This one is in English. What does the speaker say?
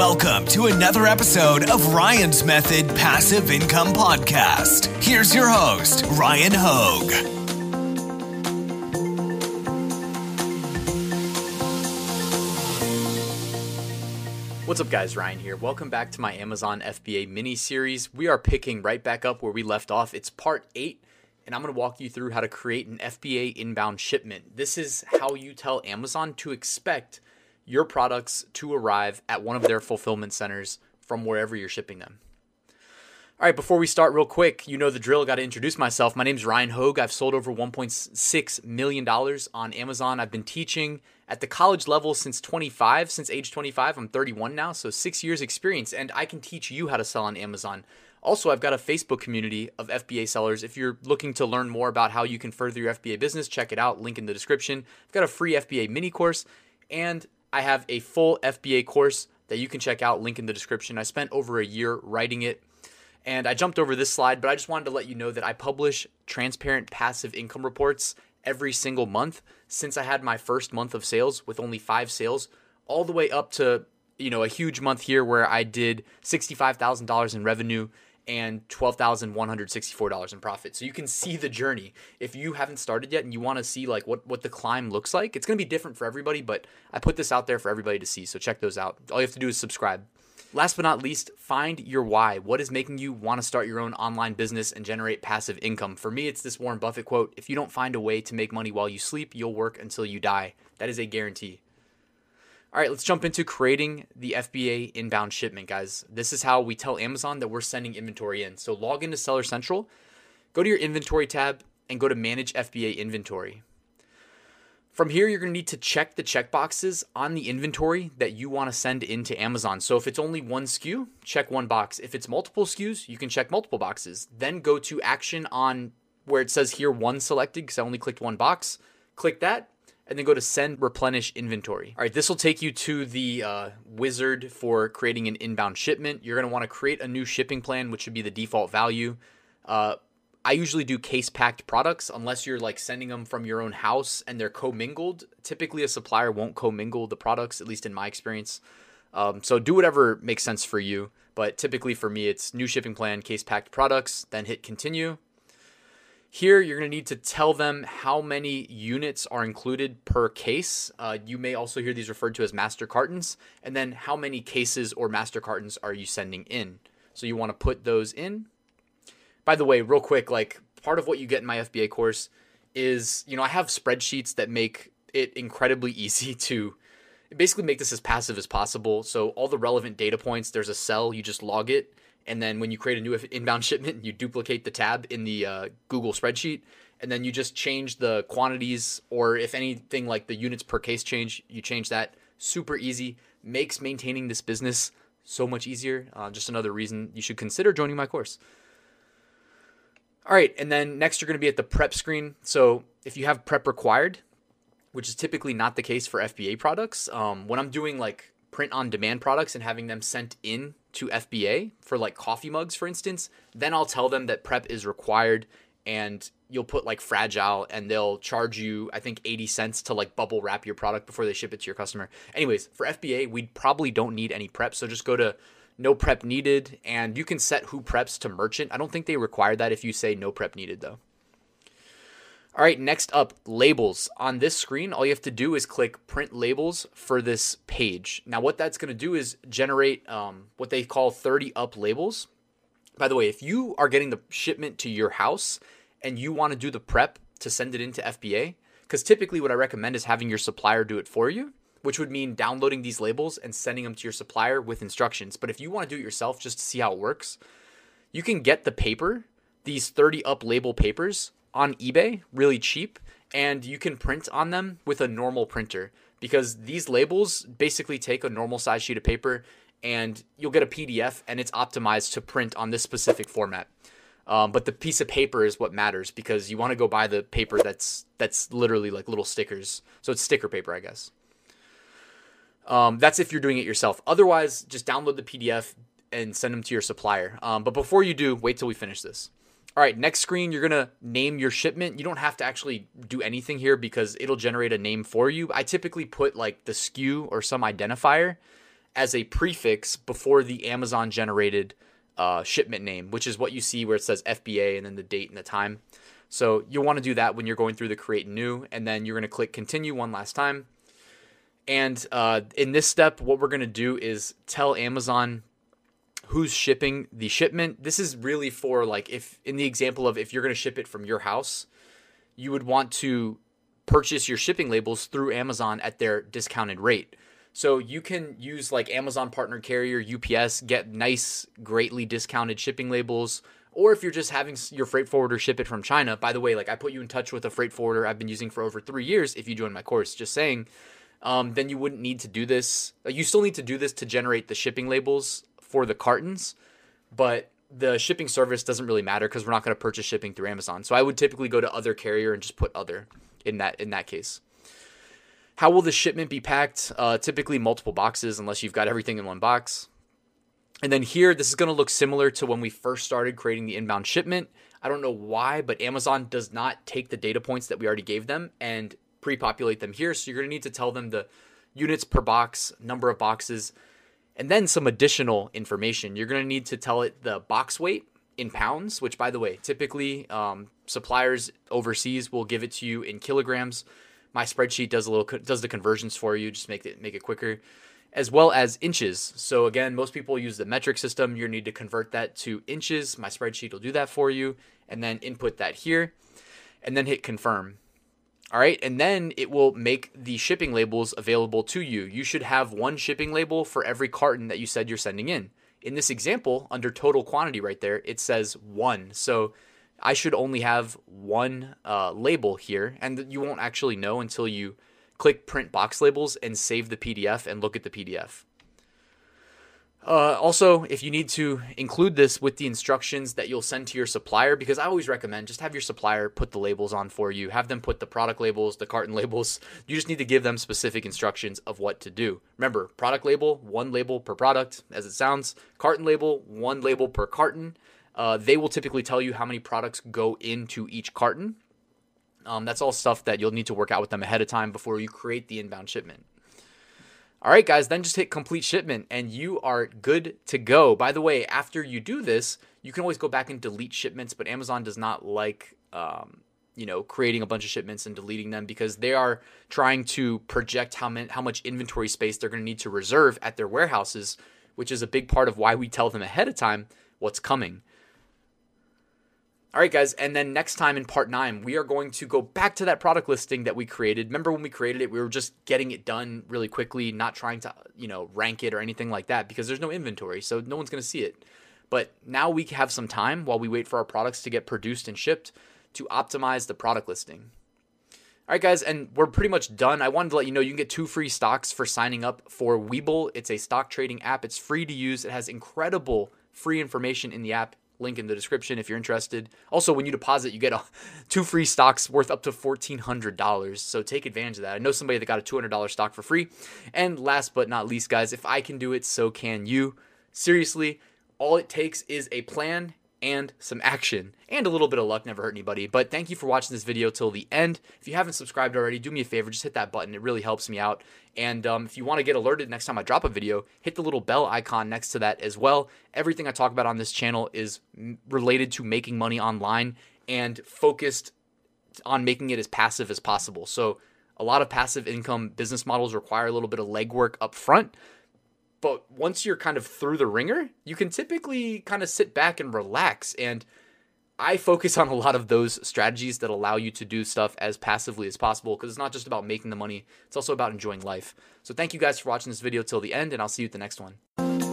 Welcome to another episode of Ryan's Method Passive Income Podcast. Here's your host, Ryan Hogue. What's up, guys? Ryan here. Welcome back to my Amazon FBA mini series. We are picking right back up where we left off. It's part eight, and I'm going to walk you through how to create an FBA inbound shipment. This is how you tell Amazon to expect your products to arrive at one of their fulfillment centers from wherever you're shipping them. All right, before we start, real quick, you know the drill. Got to introduce myself. My name is Ryan Hogue. I've sold over $1.6 million on Amazon. I've been teaching at the college level since 25, since age 25. I'm 31 now, so six years experience, and I can teach you how to sell on Amazon. Also, I've got a Facebook community of FBA sellers. If you're looking to learn more about how you can further your FBA business, check it out. Link in the description. I've got a free FBA mini course, and I have a full FBA course that you can check out, link in the description. I spent over a year writing it. And I jumped over this slide, but I just wanted to let you know that I publish transparent passive income reports every single month since I had my first month of sales with only five sales, all the way up to you know a huge month here where I did sixty-five thousand dollars in revenue and $12,164 in profit. So you can see the journey. If you haven't started yet and you want to see like what what the climb looks like, it's going to be different for everybody, but I put this out there for everybody to see. So check those out. All you have to do is subscribe. Last but not least, find your why. What is making you want to start your own online business and generate passive income? For me, it's this Warren Buffett quote If you don't find a way to make money while you sleep, you'll work until you die. That is a guarantee. All right, let's jump into creating the FBA inbound shipment, guys. This is how we tell Amazon that we're sending inventory in. So log into Seller Central, go to your inventory tab, and go to Manage FBA Inventory. From here, you're to need to check the checkboxes on the inventory that you want to send into Amazon. So if it's only one SKU, check one box. If it's multiple SKUs, you can check multiple boxes. Then go to action on where it says here one selected because I only clicked one box. Click that, and then go to send replenish inventory. All right, this will take you to the uh, wizard for creating an inbound shipment. You're going to want to create a new shipping plan, which should be the default value. Uh, I usually do case packed products unless you're like sending them from your own house and they're commingled. Typically, a supplier won't commingle the products, at least in my experience. Um, so do whatever makes sense for you. But typically for me, it's new shipping plan, case packed products, then hit continue. Here, you're going to need to tell them how many units are included per case. Uh, you may also hear these referred to as master cartons. And then how many cases or master cartons are you sending in? So you want to put those in. By the way, real quick, like part of what you get in my FBA course is, you know, I have spreadsheets that make it incredibly easy to basically make this as passive as possible. So all the relevant data points, there's a cell, you just log it and then when you create a new inbound shipment, you duplicate the tab in the uh, Google spreadsheet, and then you just change the quantities, or if anything like the units per case change, you change that. Super easy, makes maintaining this business so much easier. Uh, just another reason you should consider joining my course. All right, and then next you're going to be at the prep screen. So if you have prep required, which is typically not the case for FBA products, um, when I'm doing like print on demand products and having them sent in to FBA for like coffee mugs, for instance, then I'll tell them that prep is required and you'll put like fragile and they'll charge you, I think, 80 cents to like bubble wrap your product before they ship it to your customer. Anyways, for FBA, we probably don't need any prep. So just go to no prep needed and you can set who preps to merchant. I don't think they require that if you say no prep needed though. All right, next up, labels. On this screen, all you have to do is click print labels for this page. Now, what that's going to do is generate um, what they call 30 up labels. By the way, if you are getting the shipment to your house and you want to do the prep to send it into FBA, because typically what I recommend is having your supplier do it for you, which would mean downloading these labels and sending them to your supplier with instructions. But if you want to do it yourself just to see how it works, you can get the paper, these 30 up label papers on eBay really cheap and you can print on them with a normal printer because these labels basically take a normal size sheet of paper and you'll get a PDF and it's optimized to print on this specific format. Um, but the piece of paper is what matters because you want to go buy the paper that's that's literally like little stickers. So it's sticker paper, I guess. Um, that's if you're doing it yourself. Otherwise, just download the PDF and send them to your supplier. Um, but before you do, wait till we finish this. All right, next screen, you're to name your shipment. You don't have to actually do anything here because it'll generate a name for you. I typically put like the SKU or some identifier. as a prefix before the Amazon generated uh, shipment name, which is what you see where it says FBA and then the date and the time. So you'll want to do that when you're going through the create new, and then you're to click continue one last time. And uh, in this step, what we're to do is tell Amazon who's shipping the shipment. This is really for like if in the example of if you're going to ship it from your house, you would want to purchase your shipping labels through Amazon at their discounted rate. So you can use like Amazon partner carrier UPS, get nice, greatly discounted shipping labels. Or if you're just having your freight forwarder ship it from China, by the way, like I put you in touch with a freight forwarder I've been using for over three years. If you join my course, just saying, um, then you wouldn't need to do this. You still need to do this to generate the shipping labels for the cartons, but the shipping service doesn't really matter because we're not going to purchase shipping through Amazon. So I would typically go to other carrier and just put other in that in that case. How will the shipment be packed? Uh, typically multiple boxes unless you've got everything in one box. And then here, this is going to look similar to when we first started creating the inbound shipment. I don't know why, but Amazon does not take the data points that we already gave them and pre-populate them here. So you're going to need to tell them the units per box, number of boxes, and then some additional information. You're going to need to tell it the box weight in pounds, which, by the way, typically um, suppliers overseas will give it to you in kilograms. My spreadsheet does a little does the conversions for you, just make it make it quicker, as well as inches. So again, most people use the metric system. You need to convert that to inches. My spreadsheet will do that for you, and then input that here, and then hit confirm. All right, and then it will make the shipping labels available to you. You should have one shipping label for every carton that you said you're sending in. In this example, under total quantity right there, it says one. So I should only have one uh, label here, and you won't actually know until you click print box labels and save the PDF and look at the PDF. Uh, also, if you need to include this with the instructions that you'll send to your supplier, because I always recommend just have your supplier put the labels on for you, have them put the product labels, the carton labels. You just need to give them specific instructions of what to do. Remember, product label, one label per product, as it sounds. Carton label, one label per carton. Uh, they will typically tell you how many products go into each carton. Um, that's all stuff that you'll need to work out with them ahead of time before you create the inbound shipment. All right, guys, then just hit complete shipment and you are good to go. By the way, after you do this, you can always go back and delete shipments, but Amazon does not like, um, you know, creating a bunch of shipments and deleting them because they are trying to project how, many, how much inventory space they're going to need to reserve at their warehouses, which is a big part of why we tell them ahead of time what's coming. All right, guys, and then next time in part nine, we are going to go back to that product listing that we created. Remember when we created it, we were just getting it done really quickly, not trying to, you know, rank it or anything like that because there's no inventory, so no one's going to see it. But now we have some time while we wait for our products to get produced and shipped to optimize the product listing. All right, guys, and we're pretty much done. I wanted to let you know you can get two free stocks for signing up for Webull. It's a stock trading app. It's free to use. It has incredible free information in the app link in the description if you're interested. Also, when you deposit, you get a, two free stocks worth up to $1,400. So take advantage of that. I know somebody that got a $200 stock for free. And last but not least, guys, if I can do it, so can you. Seriously, all it takes is a plan and some action. And a little bit of luck never hurt anybody. But thank you for watching this video till the end. If you haven't subscribed already do me a favor just hit that button. It really helps me out. And um, if you want to get alerted next time i drop a video hit the little bell icon next to that as well. Everything i talk about on this channel is related to making money online and focused on making it as passive as possible. So a lot of passive income business models require a little bit of legwork up front but once you're kind of through the wringer, you can typically kind of sit back and relax. And I focus on a lot of those strategies that allow you to do stuff as passively as possible because it's not just about making the money, it's also about enjoying life. So thank you guys for watching this video till the end, and I'll see you at the next one.